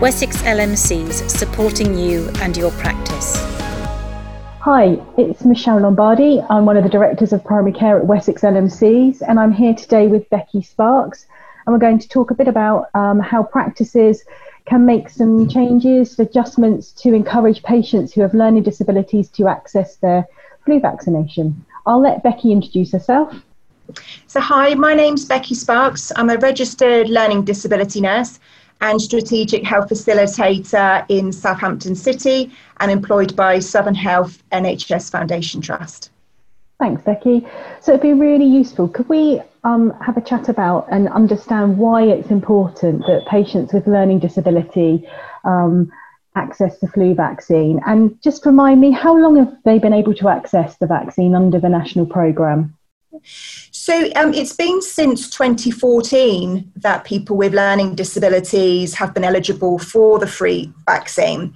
Wessex LMCs supporting you and your practice. Hi, it's Michelle Lombardi. I'm one of the directors of primary care at Wessex LMCs, and I'm here today with Becky Sparks. And we're going to talk a bit about um, how practices can make some changes, adjustments to encourage patients who have learning disabilities to access their flu vaccination. I'll let Becky introduce herself. So, hi, my name's Becky Sparks. I'm a registered learning disability nurse and strategic health facilitator in Southampton City and employed by Southern Health NHS Foundation Trust. Thanks, Becky. So it'd be really useful. Could we um, have a chat about and understand why it's important that patients with learning disability um, access the flu vaccine? And just remind me, how long have they been able to access the vaccine under the national programme? So um, it's been since 2014 that people with learning disabilities have been eligible for the free vaccine.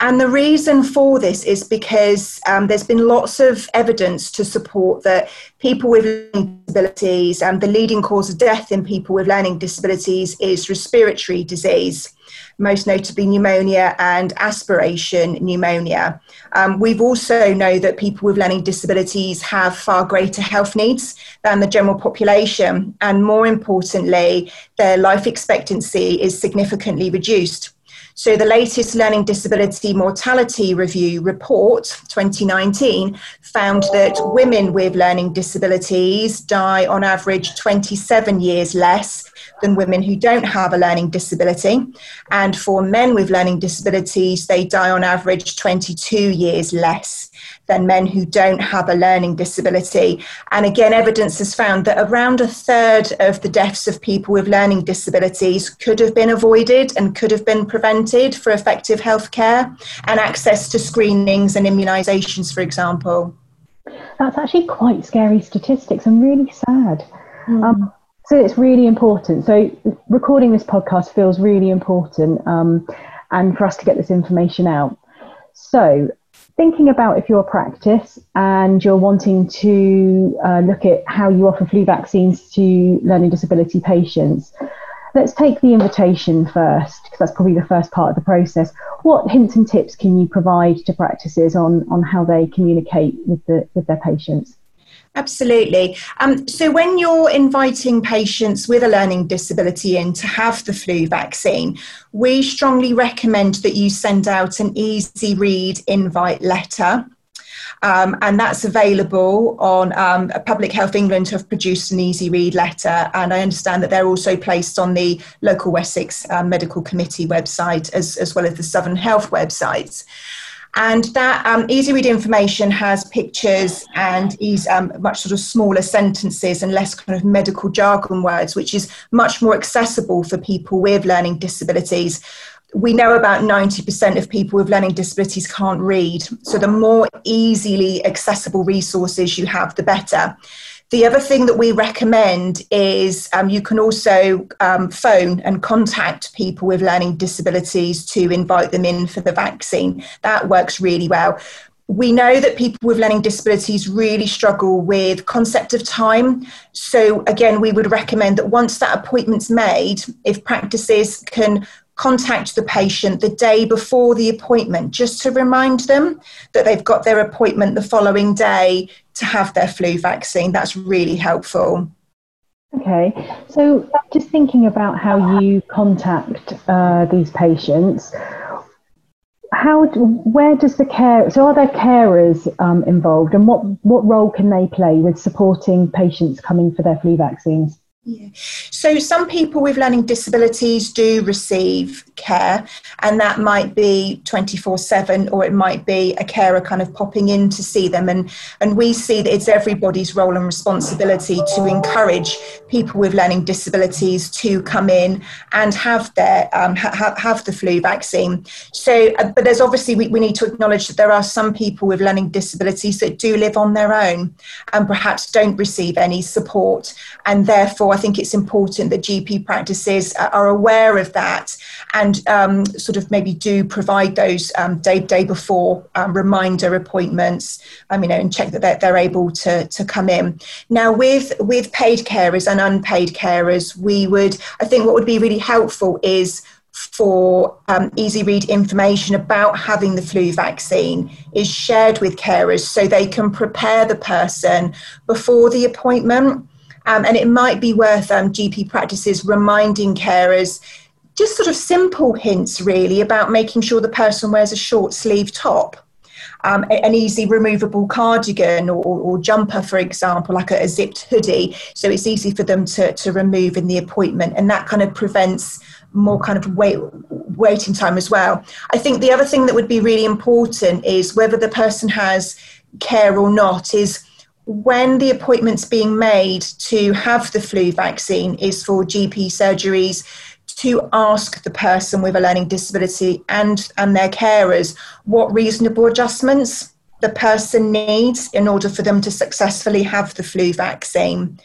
And the reason for this is because um, there's been lots of evidence to support that people with learning disabilities and the leading cause of death in people with learning disabilities is respiratory disease most notably pneumonia and aspiration pneumonia. Um, we've also know that people with learning disabilities have far greater health needs than the general population, and more importantly, their life expectancy is significantly reduced. So, the latest Learning Disability Mortality Review report 2019 found that women with learning disabilities die on average 27 years less than women who don't have a learning disability. And for men with learning disabilities, they die on average 22 years less than men who don't have a learning disability. And again, evidence has found that around a third of the deaths of people with learning disabilities could have been avoided and could have been prevented for effective healthcare and access to screenings and immunisations, for example. That's actually quite scary statistics and really sad. Mm. Um, so it's really important. So recording this podcast feels really important um, and for us to get this information out. So thinking about if you're a practice and you're wanting to uh, look at how you offer flu vaccines to learning disability patients, let's take the invitation first, because that's probably the first part of the process. What hints and tips can you provide to practices on, on how they communicate with, the, with their patients? Absolutely. Um, so, when you're inviting patients with a learning disability in to have the flu vaccine, we strongly recommend that you send out an easy read invite letter. Um, and that's available on um, Public Health England have produced an easy read letter, and I understand that they're also placed on the local Wessex uh, Medical Committee website as, as well as the Southern Health websites. And that um, easy read information has pictures and is um, much sort of smaller sentences and less kind of medical jargon words, which is much more accessible for people with learning disabilities. We know about 90% of people with learning disabilities can't read. So the more easily accessible resources you have, the better. The other thing that we recommend is um, you can also um, phone and contact people with learning disabilities to invite them in for the vaccine. That works really well. We know that people with learning disabilities really struggle with concept of time. So again, we would recommend that once that appointment's made, if practices can contact the patient the day before the appointment just to remind them that they've got their appointment the following day to have their flu vaccine. That's really helpful. Okay, so just thinking about how you contact uh, these patients, how where does the care so are there carers um, involved and what what role can they play with supporting patients coming for their flu vaccines yeah. So some people with learning disabilities do receive care, and that might be 24 7, or it might be a carer kind of popping in to see them. And, and we see that it's everybody's role and responsibility to encourage people with learning disabilities to come in and have their um, ha- have the flu vaccine. So, uh, but there's obviously we, we need to acknowledge that there are some people with learning disabilities that do live on their own and perhaps don't receive any support, and therefore I think it's important that GP practices are aware of that and um, sort of maybe do provide those um, day day before um, reminder appointments. Um, you know, and check that they're, they're able to to come in. Now, with with paid carers and unpaid carers, we would I think what would be really helpful is for um, easy read information about having the flu vaccine is shared with carers so they can prepare the person before the appointment. Um, and it might be worth um, GP practices reminding carers just sort of simple hints really about making sure the person wears a short sleeve top um, an easy removable cardigan or, or, jumper, for example, like a, a, zipped hoodie. So it's easy for them to, to remove in the appointment, and that kind of prevents more kind of wait, waiting time as well. I think the other thing that would be really important is whether the person has care or not is when the appointment's being made to have the flu vaccine is for GP surgeries to ask the person with a learning disability and, and their carers what reasonable adjustments the person needs in order for them to successfully have the flu vaccine.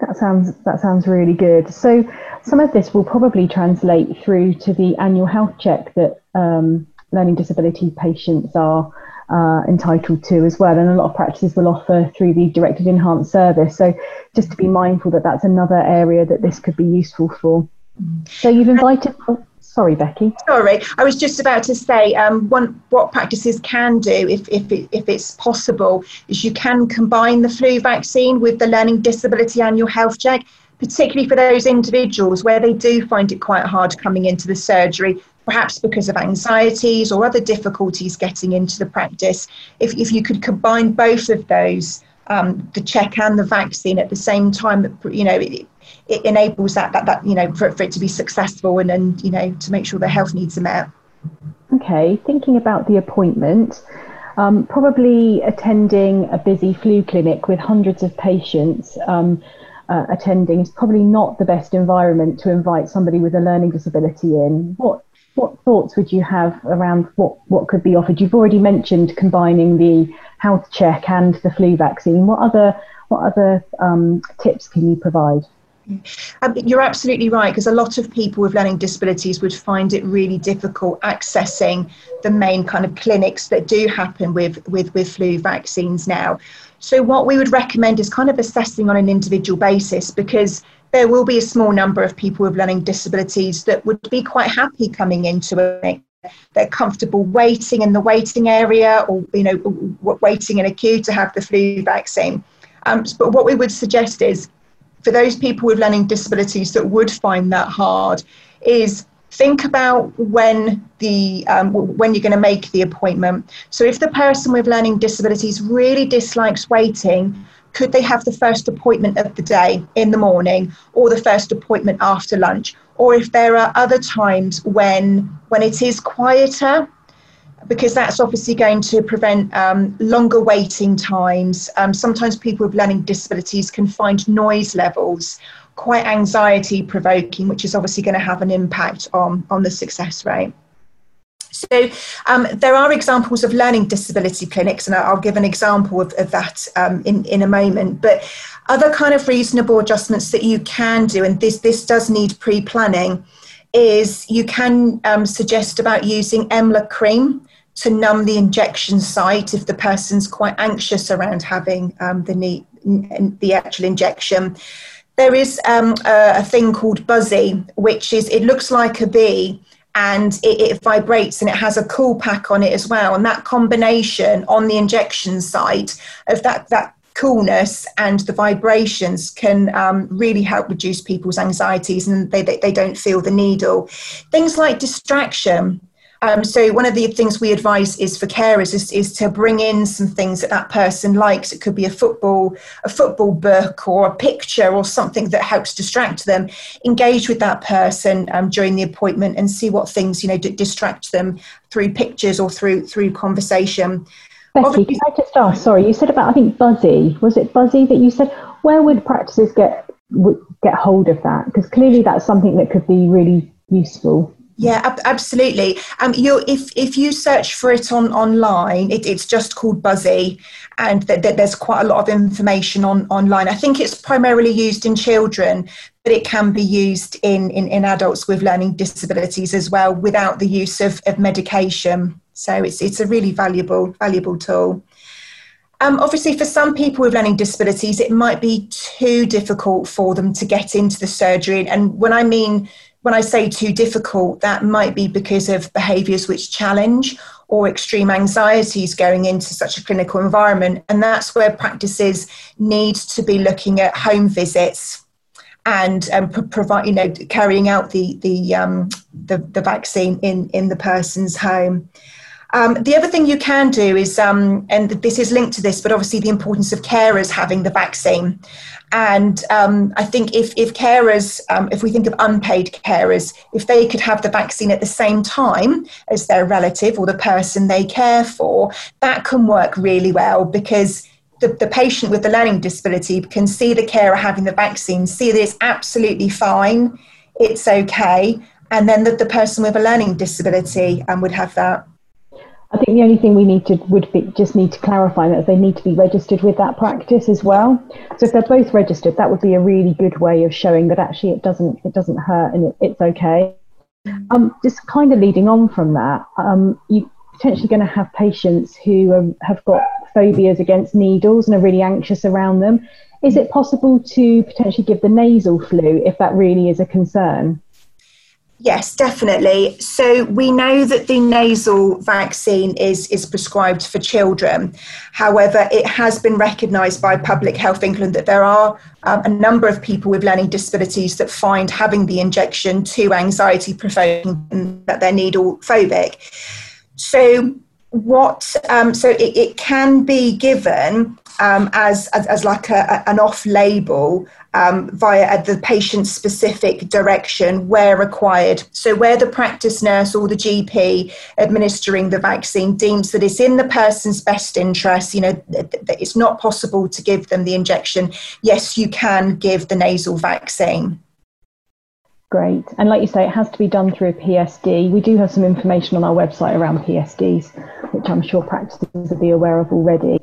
That sounds that sounds really good. So some of this will probably translate through to the annual health check that um, learning disability patients are uh, entitled to as well. And a lot of practices will offer through the directed enhanced service. So just to be mindful that that's another area that this could be useful for. So you've invited. Oh, sorry, Becky. Sorry, I was just about to say um, one, what practices can do, if, if, it, if it's possible, is you can combine the flu vaccine with the learning disability annual health check particularly for those individuals where they do find it quite hard coming into the surgery perhaps because of anxieties or other difficulties getting into the practice, if, if you could combine both of those, um, the check and the vaccine at the same time, you know, it, it enables that, that, that, you know, for, for it to be successful and, and, you know, to make sure their health needs are met. Okay, thinking about the appointment, um, probably attending a busy flu clinic with hundreds of patients. Um, uh, attending is probably not the best environment to invite somebody with a learning disability in. What what thoughts would you have around what, what could be offered? You've already mentioned combining the health check and the flu vaccine. What other what other um, tips can you provide? Um, you're absolutely right because a lot of people with learning disabilities would find it really difficult accessing the main kind of clinics that do happen with, with, with flu vaccines now. So, what we would recommend is kind of assessing on an individual basis because there will be a small number of people with learning disabilities that would be quite happy coming into a they're comfortable waiting in the waiting area or you know waiting in a queue to have the flu vaccine. Um, but what we would suggest is for those people with learning disabilities that would find that hard is think about when the um, when you're going to make the appointment. So if the person with learning disabilities really dislikes waiting could they have the first appointment of the day in the morning or the first appointment after lunch? Or if there are other times when when it is quieter because that's obviously going to prevent um, longer waiting times. Um, sometimes people with learning disabilities can find noise levels quite anxiety provoking which is obviously going to have an impact on on the success rate so um, there are examples of learning disability clinics, and I'll give an example of, of that um, in, in a moment. But other kind of reasonable adjustments that you can do, and this, this does need pre-planning, is you can um, suggest about using EMLA cream to numb the injection site if the person's quite anxious around having um, the, need, the actual injection. There is um, a, a thing called Buzzy, which is, it looks like a bee, and it, it, vibrates and it has a cool pack on it as well. And that combination on the injection site of that, that coolness and the vibrations can um, really help reduce people's anxieties and they, they, they don't feel the needle. Things like distraction um, so one of the things we advise is for carers is, is to bring in some things that that person likes. It could be a football, a football book, or a picture, or something that helps distract them. Engage with that person um, during the appointment and see what things you know d- distract them through pictures or through through conversation. Becky, Obviously, can I just ask? Sorry, you said about I think Buzzy. Was it Buzzy that you said? Where would practices get get hold of that? Because clearly that's something that could be really useful. Yeah, ab- absolutely. Um, you if if you search for it on online, it, it's just called Buzzy, and th- th- there's quite a lot of information on online. I think it's primarily used in children, but it can be used in in, in adults with learning disabilities as well, without the use of, of medication. So it's it's a really valuable valuable tool. Um, obviously, for some people with learning disabilities, it might be too difficult for them to get into the surgery. And when I mean when I say too difficult, that might be because of behaviours which challenge or extreme anxieties going into such a clinical environment. And that's where practices need to be looking at home visits and um, provide, you know, carrying out the the, um, the the vaccine in in the person's home. Um, the other thing you can do is, um, and this is linked to this, but obviously the importance of carers having the vaccine. And um, I think if, if carers, um, if we think of unpaid carers, if they could have the vaccine at the same time as their relative or the person they care for, that can work really well because the, the patient with the learning disability can see the carer having the vaccine, see that it's absolutely fine, it's okay, and then the, the person with a learning disability um, would have that. I think the only thing we need to would be just need to clarify that they need to be registered with that practice as well. So if they're both registered, that would be a really good way of showing that actually it doesn't it doesn't hurt and it, it's okay. Um, just kind of leading on from that, um, you're potentially going to have patients who have got phobias against needles and are really anxious around them. Is it possible to potentially give the nasal flu if that really is a concern? Yes, definitely. So we know that the nasal vaccine is, is prescribed for children. However, it has been recognised by Public Health England that there are um, a number of people with learning disabilities that find having the injection too anxiety provoking that they're needle phobic. So what um, so it, it, can be given um, as, as, as like a, an off label um, via the patient specific direction where required. So, where the practice nurse or the GP administering the vaccine deems that it's in the person's best interest, you know, that it's not possible to give them the injection, yes, you can give the nasal vaccine. Great. And like you say, it has to be done through a PSD. We do have some information on our website around PSDs, which I'm sure practices will be aware of already.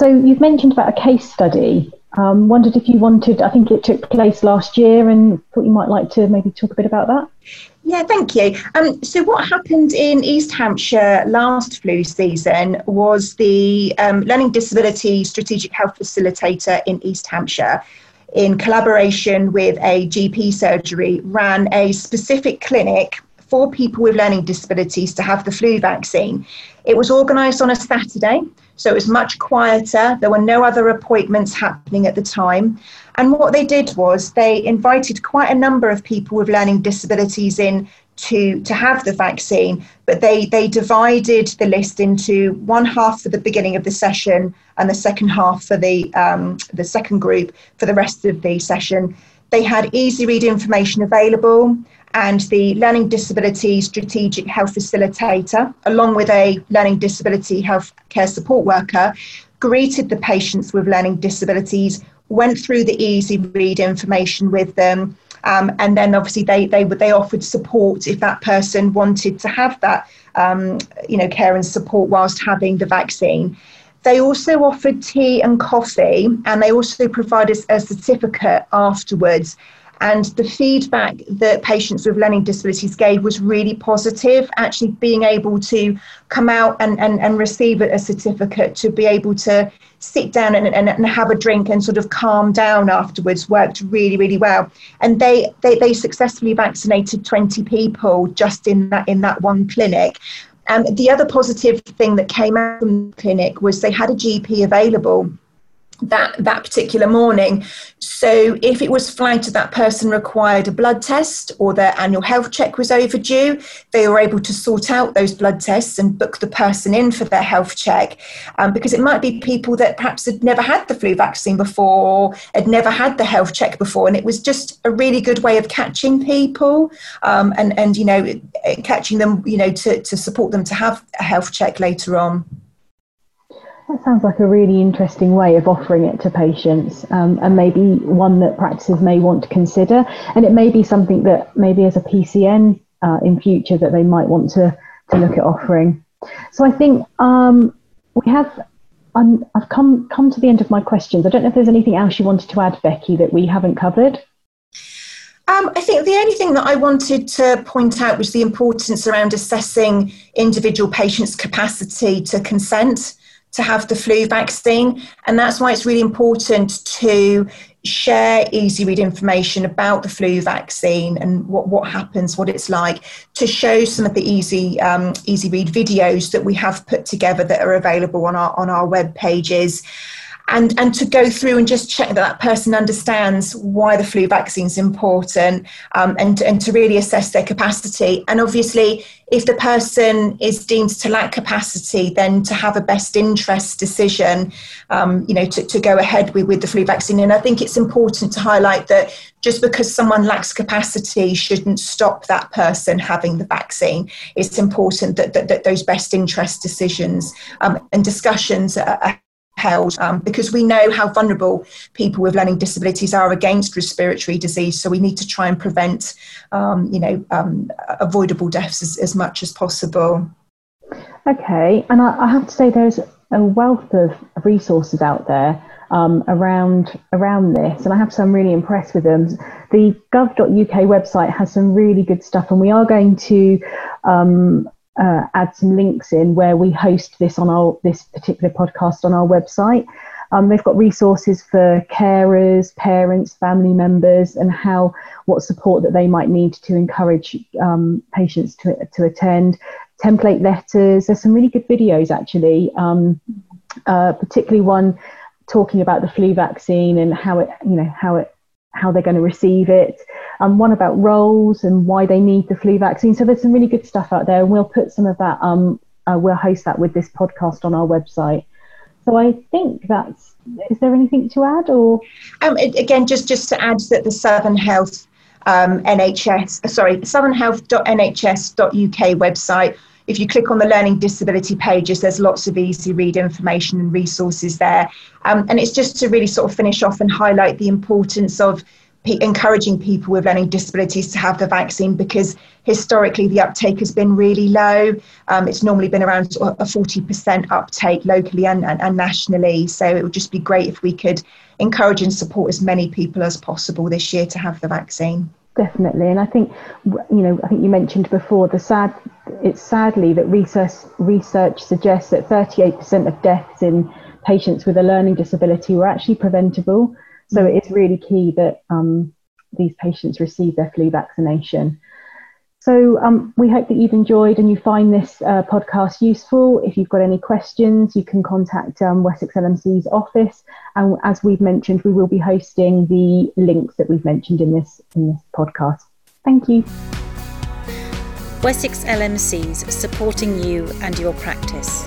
So you've mentioned about a case study um, wondered if you wanted, I think it took place last year, and thought you might like to maybe talk a bit about that. Yeah, thank you. Um, so, what happened in East Hampshire last flu season was the um, Learning Disability Strategic Health Facilitator in East Hampshire, in collaboration with a GP surgery, ran a specific clinic for people with learning disabilities to have the flu vaccine. It was organised on a Saturday. So it was much quieter. There were no other appointments happening at the time. And what they did was they invited quite a number of people with learning disabilities in to, to have the vaccine, but they, they divided the list into one half for the beginning of the session and the second half for the, um, the second group for the rest of the session. They had easy read information available and the Learning Disability Strategic Health Facilitator, along with a Learning Disability Health Care Support Worker, greeted the patients with learning disabilities, went through the easy read information with them, um, and then obviously they, they, they offered support if that person wanted to have that um, you know, care and support whilst having the vaccine. They also offered tea and coffee, and they also provided a certificate afterwards and the feedback that patients with learning disabilities gave was really positive, actually being able to come out and, and, and receive a certificate to be able to sit down and, and, and have a drink and sort of calm down afterwards worked really, really well. And they, they, they successfully vaccinated 20 people just in that, in that one clinic. And the other positive thing that came out from the clinic was they had a GP available that that particular morning. So if it was flagged that that person required a blood test or their annual health check was overdue, they were able to sort out those blood tests and book the person in for their health check. Um, because it might be people that perhaps had never had the flu vaccine before, had never had the health check before, and it was just a really good way of catching people um, and and you know catching them you know to to support them to have a health check later on. That sounds like a really interesting way of offering it to patients, um, and maybe one that practices may want to consider. And it may be something that maybe as a PCN uh, in future that they might want to to look at offering. So I think um, we have. Um, I've come come to the end of my questions. I don't know if there's anything else you wanted to add, Becky, that we haven't covered. Um, I think the only thing that I wanted to point out was the importance around assessing individual patients' capacity to consent to have the flu vaccine. And that's why it's really important to share easy read information about the flu vaccine and what, what happens, what it's like, to show some of the easy um, easy read videos that we have put together that are available on our on our web pages and and to go through and just check that that person understands why the flu vaccine is important um, and and to really assess their capacity and obviously if the person is deemed to lack capacity then to have a best interest decision um, you know to, to go ahead with, with the flu vaccine and I think it's important to highlight that just because someone lacks capacity shouldn't stop that person having the vaccine. It's important that, that, that those best interest decisions um, and discussions are, held um, because we know how vulnerable people with learning disabilities are against respiratory disease. So we need to try and prevent, um, you know, um, avoidable deaths as, as, much as possible. Okay, and I, I, have to say there's a wealth of resources out there um, around around this, and I have some really impressed with them. The gov.uk website has some really good stuff, and we are going to um, uh, add some links in where we host this on our this particular podcast on our website. Um, they've got resources for carers, parents, family members, and how what support that they might need to encourage um, patients to to attend. Template letters. There's some really good videos actually, um, uh, particularly one talking about the flu vaccine and how it you know how it how they're going to receive it um, one about roles and why they need the flu vaccine. So there's some really good stuff out there, and we'll put some of that. Um, uh, we'll host that with this podcast on our website. So I think that's. Is there anything to add, or um, again, just just to add that the Southern Health um, NHS, uh, sorry, southernhealth.nhs.uk website. If you click on the learning disability pages, there's lots of easy read information and resources there. Um, and it's just to really sort of finish off and highlight the importance of encouraging people with learning disabilities to have the vaccine because historically the uptake has been really low. Um, it's normally been around a 40% uptake locally and, and, and, nationally. So it would just be great if we could encourage and support as many people as possible this year to have the vaccine. Definitely, and I think you know I think you mentioned before the sad. It's sadly that research research suggests that 38% of deaths in patients with a learning disability were actually preventable. So it is really key that um, these patients receive their flu vaccination. So um, we hope that you've enjoyed and you find this uh, podcast useful. If you've got any questions, you can contact um, Wessex LMC's office. And as we've mentioned, we will be hosting the links that we've mentioned in this in this podcast. Thank you. Wessex LMCs supporting you and your practice.